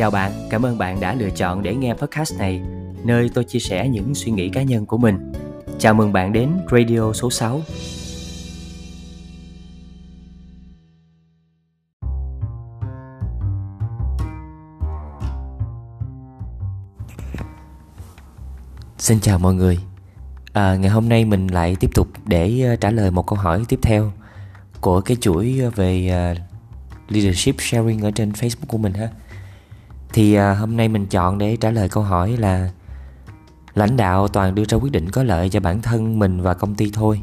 Chào bạn, cảm ơn bạn đã lựa chọn để nghe podcast này, nơi tôi chia sẻ những suy nghĩ cá nhân của mình. Chào mừng bạn đến Radio số 6. Xin chào mọi người. À, ngày hôm nay mình lại tiếp tục để ờ, trả lời một câu hỏi tiếp theo của cái chuỗi về ờ, leadership sharing ở trên Facebook của mình ha. Thì à, hôm nay mình chọn để trả lời câu hỏi là lãnh đạo toàn đưa ra quyết định có lợi cho bản thân mình và công ty thôi.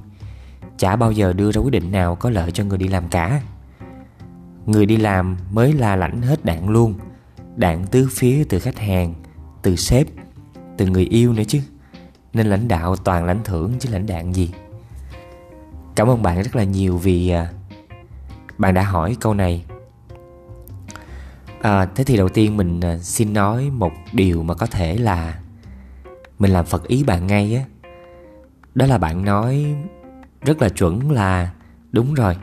Chả bao giờ đưa ra quyết định nào có lợi cho người đi làm cả. Người đi làm mới là lãnh hết đạn luôn. Đạn tứ phía từ khách hàng, từ sếp, từ người yêu nữa chứ. Nên lãnh đạo toàn lãnh thưởng chứ lãnh đạn gì. Cảm ơn bạn rất là nhiều vì à, bạn đã hỏi câu này à, thế thì đầu tiên mình ờ, xin nói một điều mà có thể là mình làm phật ý bạn ngay á. Đó là bạn nói rất là chuẩn là đúng rồi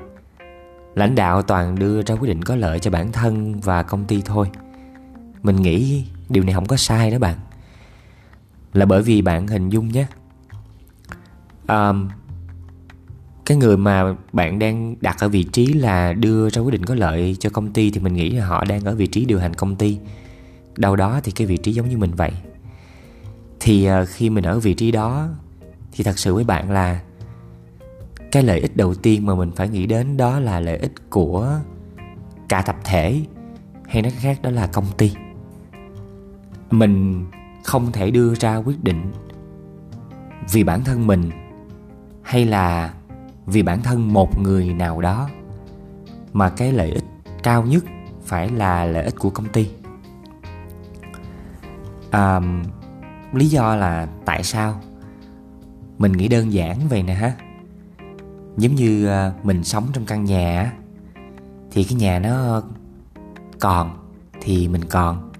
lãnh đạo toàn đưa ra quyết định có lợi cho bản thân và công ty thôi. Mình nghĩ điều này không có sai đó bạn. Là bởi vì bạn hình dung nhé. À, cái người mà bạn đang đặt ở vị trí là đưa ra quyết định có lợi cho công ty thì mình nghĩ là họ đang ở vị trí điều hành công ty. Đâu đó thì cái vị trí giống như mình vậy. Thì à, khi mình ở vị trí đó thì thật sự với bạn là cái lợi ích đầu tiên mà mình phải nghĩ đến đó là lợi ích của cả tập thể hay nói khác đó là công ty. Mình không thể đưa ra quyết định vì bản thân mình hay là vì bản thân một người nào đó mà cái lợi ích cao nhất phải là lợi ích của công ty. À, lý do là tại sao mình nghĩ đơn giản vậy nè ha giống như ờ, mình sống trong căn nhà thì cái nhà nó còn thì mình còn.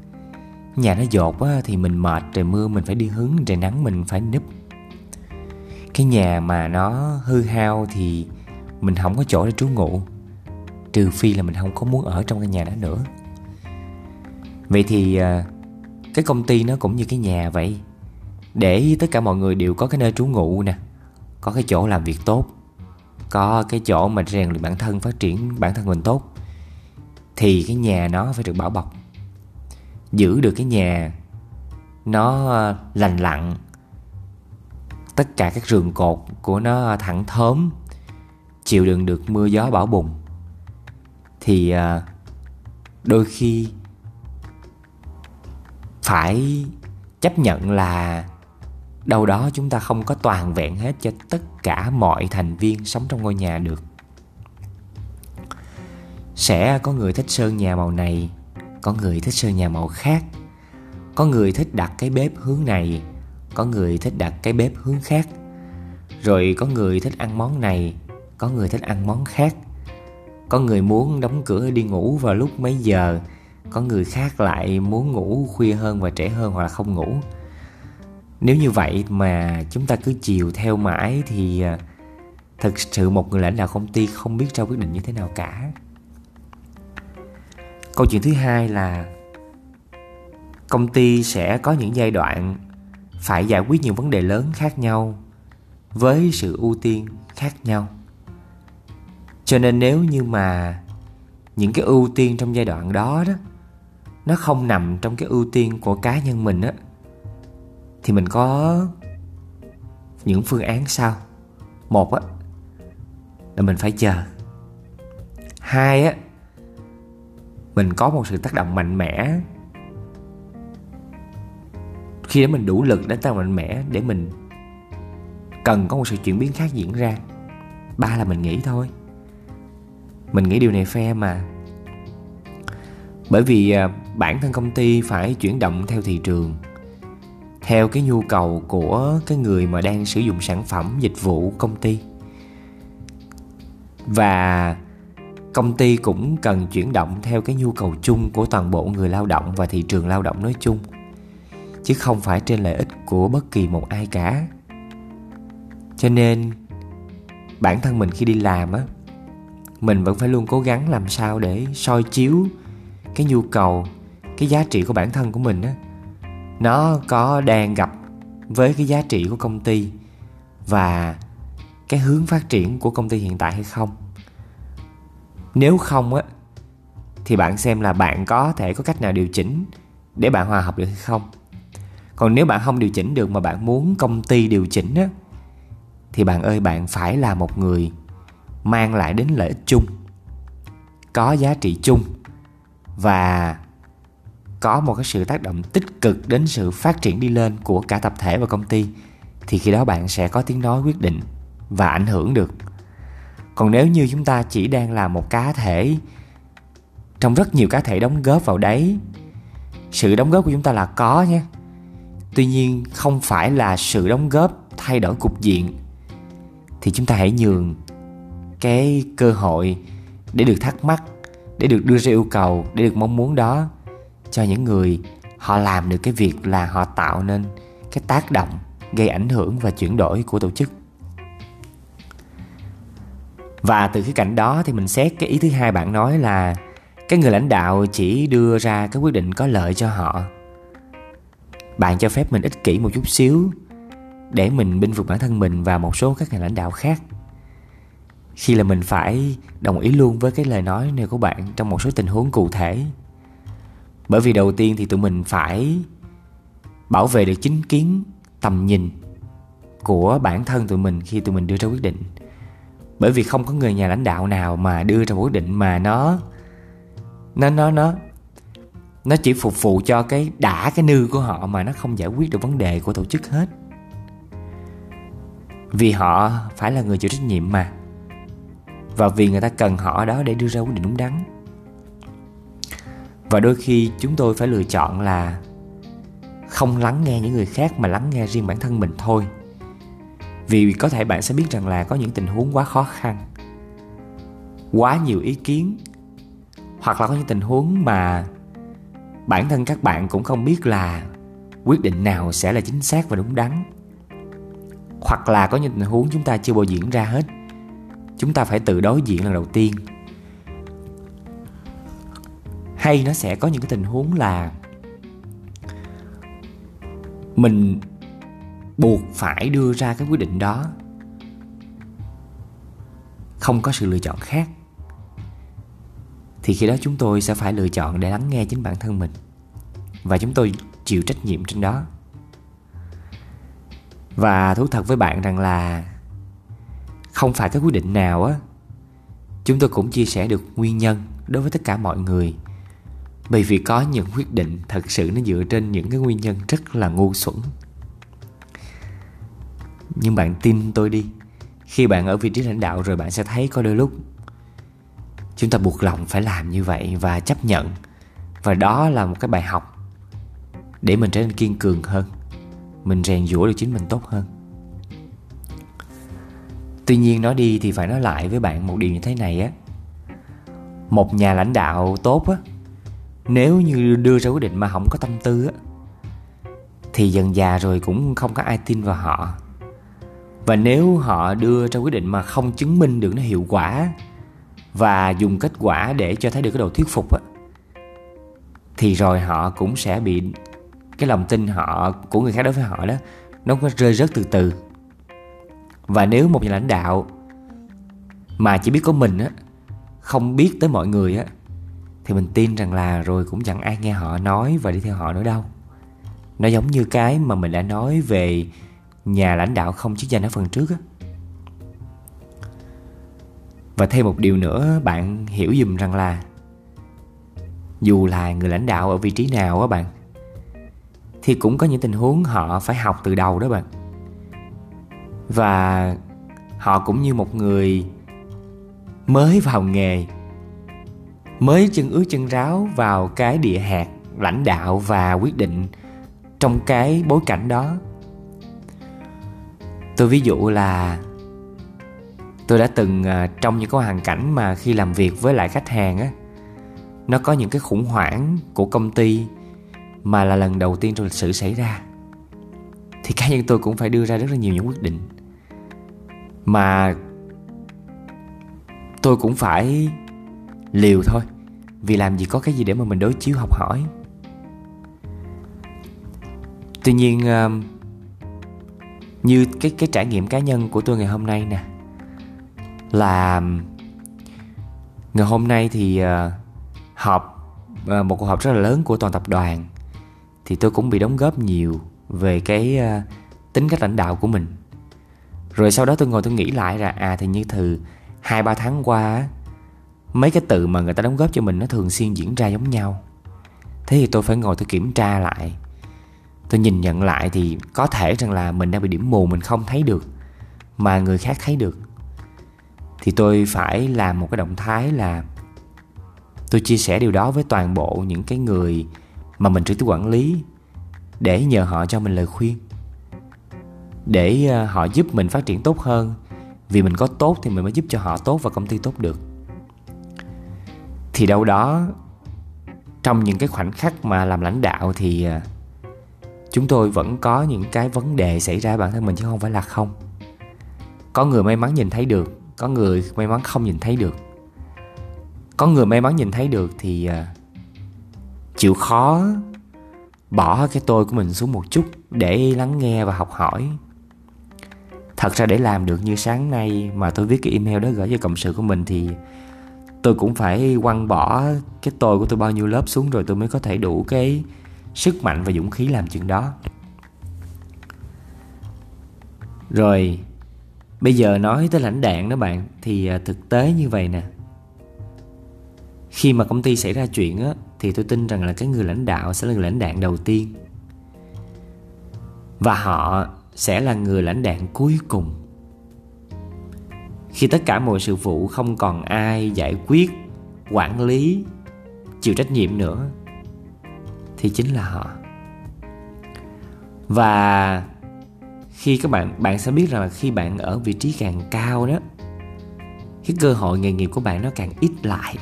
Nhà nó dột á, thì mình mệt trời mưa mình phải đi hứng trời nắng mình phải núp cái nhà mà nó hư hao thì mình không có chỗ để trú ngụ. Trừ phi là mình không có muốn ở trong cái nhà đó nữa. Vậy thì à, cái công ty nó cũng như cái nhà vậy. Để tất cả mọi người đều có cái nơi trú ngụ nè, có cái chỗ làm việc tốt, có cái chỗ mà rèn luyện bản thân, phát triển bản thân mình tốt, thì cái nhà nó phải được bảo bọc. Giữ được cái nhà nó à, lành lặn tất cả các rường cột của nó thẳng thớm chịu đựng được mưa gió bão bùng. Thì à, đôi khi phải chấp nhận là đâu đó chúng ta không có toàn vẹn hết cho tất cả mọi thành viên sống trong ngôi nhà được. Sẽ có người thích sơn nhà màu này có người thích sơn nhà màu khác có người thích đặt cái bếp hướng này có người thích đặt cái bếp hướng khác. Rồi có người thích ăn món này, có người thích ăn món khác. Có người muốn đóng cửa đi ngủ vào lúc mấy giờ, có người khác lại muốn ngủ khuya hơn và trễ hơn hoặc là không ngủ. Nếu như vậy mà chúng ta cứ chiều theo mãi thì à, thực sự một người lãnh đạo công ty không biết ra quyết định như thế nào cả. Câu chuyện thứ hai là công ty sẽ có những giai đoạn phải giải quyết những vấn đề lớn khác nhau với sự ưu tiên khác nhau. Cho nên nếu như mà những cái ưu tiên trong giai đoạn đó đó, nó không nằm trong cái ưu tiên của cá nhân mình á, thì mình có những phương án sau một á, là mình phải chờ. Hai á, mình có một sự tác động mạnh mẽ khi để mình đủ lực để tạo mạnh mẽ để mình cần có một sự chuyển biến khác diễn ra. Ba là mình nghĩ thôi. Mình nghĩ điều này phe mà. Bởi vì à, bản thân công ty phải chuyển động theo thị trường, theo cái nhu cầu của cái người mà đang sử dụng sản phẩm, dịch vụ công ty. Và công ty cũng cần chuyển động theo cái nhu cầu chung của toàn bộ người lao động và thị trường lao động nói chung chứ không phải trên lợi ích của bất kỳ một ai cả. Cho nên, bản thân mình khi đi làm á, mình vẫn phải luôn cố gắng làm sao để soi chiếu cái nhu cầu, cái giá trị của bản thân của mình á. Nó có đang gặp với cái giá trị của công ty và cái hướng phát triển của công ty hiện tại hay không. Nếu không á, thì bạn xem là bạn có thể có cách nào điều chỉnh để bạn hòa hợp được hay không còn nếu bạn không điều chỉnh được mà bạn muốn công ty điều chỉnh á, thì bạn ơi, bạn phải là một người mang lại đến lợi ích chung, có giá trị chung và có một cái sự tác động tích cực đến sự phát triển đi lên của cả tập thể và công ty, thì khi đó bạn sẽ có tiếng nói quyết định và ảnh hưởng được. Còn nếu như chúng ta chỉ đang là một cá thể, trong rất nhiều cá thể đóng góp vào đấy, sự đóng góp của chúng ta là có nhé tuy nhiên, không phải là sự đóng góp thay đổi cục diện, thì chúng ta hãy nhường cái cơ hội để được thắc mắc, để được đưa ra yêu cầu, để được mong muốn đó cho những người họ làm được cái việc là họ tạo nên cái tác động gây ảnh hưởng và chuyển đổi của tổ chức. Và từ cái cạnh đó thì mình xét cái ý thứ hai bạn nói là cái người lãnh đạo chỉ đưa ra cái quyết định có lợi cho họ bạn cho phép mình ích kỷ một chút xíu để mình binh phục bản thân mình và một số các nhà lãnh đạo khác. Khi là mình phải đồng ý luôn với cái lời nói này của bạn trong một số tình huống cụ thể. Bởi vì đầu tiên thì tụi mình phải bảo vệ được chính kiến, tầm nhìn của bản thân tụi mình khi tụi mình đưa ra quyết định. Bởi vì không có người nhà lãnh đạo nào mà đưa ra quyết định mà nó nó nó nó nó chỉ phục vụ cho cái đã, cái nư của họ mà nó không giải quyết được vấn đề của tổ chức hết. Vì họ phải là người chịu trách nhiệm mà. Và vì người ta cần họ đó để đưa ra quyết định đúng đắn. Và đôi khi chúng tôi phải lựa chọn là không lắng nghe những người khác mà lắng nghe riêng bản thân mình thôi. Vì có thể bạn sẽ biết rằng là có những tình huống quá khó khăn, quá nhiều ý kiến, hoặc là có những tình huống mà bản thân các bạn cũng không biết là quyết định nào sẽ là chính xác và đúng đắn. Hoặc là có những tình huống chúng ta chưa bao diễn ra hết. Chúng ta phải tự đối diện lần đầu tiên. Hay nó sẽ có những cái tình huống là mình buộc phải đưa ra cái quyết định đó. Không có sự lựa chọn khác thì khi đó chúng tôi sẽ phải lựa chọn để lắng nghe chính bản thân mình. Và chúng tôi chịu trách nhiệm trên đó. Và thú thật với bạn rằng là không phải cái quyết định nào á, chúng tôi cũng chia sẻ được nguyên nhân đối với tất cả mọi người. Bởi vì có những quyết định thật sự nó dựa trên những cái nguyên nhân rất là ngu xuẩn. Nhưng bạn tin tôi đi, khi bạn ở vị trí lãnh đạo rồi bạn sẽ thấy có đôi lúc chúng ta buộc lòng phải làm như vậy và chấp nhận. Và đó là một cái bài học. Để mình trở nên kiên cường hơn. Mình rèn giũa được chính mình tốt hơn. Tuy nhiên nói đi thì phải nói lại với bạn một điều như thế này á. Một nhà lãnh đạo tốt á, nếu như đưa ra quyết định mà không có tâm tư á, thì dần già rồi cũng không có ai tin vào họ. Và nếu họ đưa ra quyết định mà không chứng minh được nó hiệu quả và dùng kết quả để cho thấy được cái độ thuyết phục á, thì rồi họ cũng sẽ bị cái lòng tin họ, của người khác đối với họ đó, nó có rơi rớt từ từ. Và nếu một nhà lãnh đạo mà chỉ biết có mình á, không biết tới mọi người á, thì mình tin rằng là rồi cũng chẳng ai nghe họ nói và đi theo họ nữa đâu. Nó giống như cái mà mình đã nói về nhà lãnh đạo không chức danh ở phần trước á và thêm một điều nữa, bạn hiểu dùm rằng là dù là người lãnh đạo ở vị trí nào á bạn, thì cũng có những tình huống họ phải học từ đầu đó bạn. Và họ cũng như một người mới vào nghề, mới chân ướt chân ráo vào cái địa hạt lãnh đạo và quyết định trong cái bối cảnh đó. Tôi ví dụ là tôi đã từng à, trong những cái hoàn cảnh mà khi làm việc với lại khách hàng á, nó có những cái khủng hoảng của công ty mà là lần đầu tiên trong lịch sử xảy ra. Thì cá nhân tôi cũng phải đưa ra rất là nhiều những quyết định. Mà tôi cũng phải liều thôi, vì làm gì có cái gì để mà mình đối chiếu học hỏi. Tuy nhiên à, như cái cái trải nghiệm cá nhân của tôi ngày hôm nay nè là ngày hôm nay thì uh, họp uh, một cuộc họp rất là lớn của toàn tập đoàn. Thì tôi cũng bị đóng góp nhiều về cái uh, tính cách lãnh đạo của mình. Rồi sau đó tôi ngồi tôi nghĩ lại là à thì như từ hai ba tháng qua mấy cái từ mà người ta đóng góp cho mình nó thường xuyên diễn ra giống nhau. Thế thì tôi phải ngồi tôi kiểm tra lại. Tôi nhìn nhận lại thì có thể rằng là mình đang bị điểm mù mình không thấy được mà người khác thấy được thì tôi phải làm một cái động thái là tôi chia sẻ điều đó với toàn bộ những cái người mà mình trực tiếp quản lý để nhờ họ cho mình lời khuyên, để ờ, họ giúp mình phát triển tốt hơn. Vì mình có tốt thì mình mới giúp cho họ tốt và công ty tốt được. Thì đâu đó, trong những cái khoảnh khắc mà làm lãnh đạo thì ờ, chúng tôi vẫn có những cái vấn đề xảy ra bản thân mình chứ không phải là không. Có người may mắn nhìn thấy được có người may mắn không nhìn thấy được. Có người may mắn nhìn thấy được thì à, chịu khó bỏ cái tôi của mình xuống một chút để lắng nghe và học hỏi. Thật ra để làm được như sáng nay mà tôi viết cái email đó gửi cho cộng sự của mình thì tôi cũng phải quăng bỏ cái tôi của tôi bao nhiêu lớp xuống rồi tôi mới có thể đủ cái sức mạnh và dũng khí làm chuyện đó. Rồi bây giờ nói tới lãnh đạn đó bạn, thì à, thực tế như vậy nè. Khi mà công ty xảy ra chuyện á, thì tôi tin rằng là cái người lãnh đạo sẽ là người lãnh đạn đầu tiên. Và họ sẽ là người lãnh đạn cuối cùng. Khi tất cả mọi sự vụ không còn ai giải quyết, quản lý, chịu trách nhiệm nữa, thì chính là họ. Và khi các bạn bạn sẽ biết rằng là khi bạn ở vị trí càng cao đó, cái cơ hội nghề nghiệp của bạn nó càng ít lại.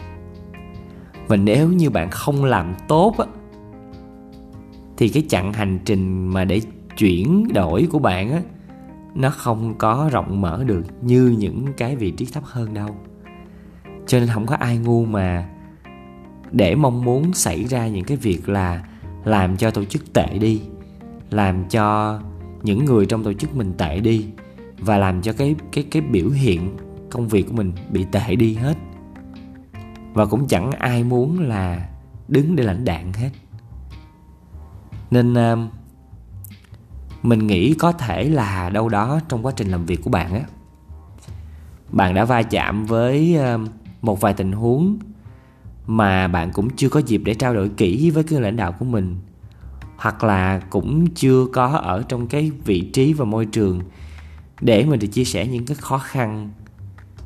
Và nếu như bạn không làm tốt á, thì cái chặng hành trình mà để chuyển đổi của bạn á, nó không có rộng mở được như những cái vị trí thấp hơn đâu. Cho nên không có ai ngu mà để mong muốn xảy ra những cái việc là làm cho tổ chức tệ đi, làm cho những người trong tổ chức mình tệ đi và làm cho cái cái cái biểu hiện công việc của mình bị tệ đi hết. Và cũng chẳng ai muốn là đứng để lãnh đạn hết. Nên uh, mình nghĩ có thể là đâu đó trong quá trình làm việc của bạn á bạn đã va chạm với uh, một vài tình huống mà bạn cũng chưa có dịp để trao đổi kỹ với cái lãnh đạo của mình hoặc là cũng chưa có ở trong cái vị trí và môi trường để mình được chia sẻ những cái khó khăn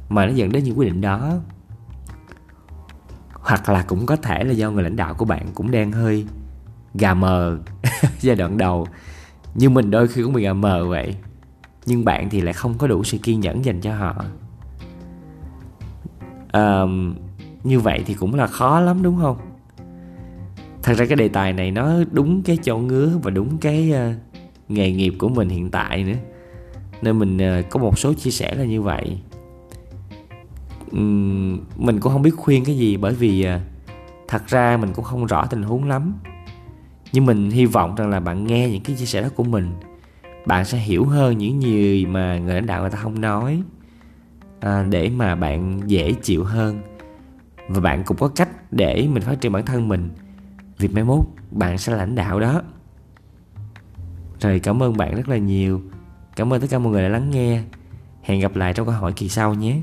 mà nó dẫn đến những quyết định đó. Hoặc là cũng có thể là do người lãnh đạo của bạn cũng đang hơi gà mờ giai đoạn đầu. Như mình đôi khi cũng bị gà mờ vậy nhưng bạn thì lại không có đủ sự kiên nhẫn dành cho họ. Um, như vậy thì cũng là khó lắm đúng không? Thật ra cái đề tài này nó đúng cái chỗ ngứa và đúng cái uh, nghề nghiệp của mình hiện tại nữa. Nên mình uh, có một số chia sẻ là như vậy. Uhm, mình cũng không biết khuyên cái gì bởi vì uh, thật ra mình cũng không rõ tình huống lắm. Nhưng mình hy vọng rằng là bạn nghe những cái chia sẻ đó của mình bạn sẽ hiểu hơn những gì mà người lãnh đạo người ta không nói à, để mà bạn dễ chịu hơn. Và bạn cũng có cách để mình phát triển bản thân mình việc mai mốt, bạn sẽ lãnh đạo đó. Rồi cảm ơn bạn rất là nhiều. Cảm ơn tất cả mọi người đã lắng nghe. Hẹn gặp lại trong câu hỏi kỳ sau nhé.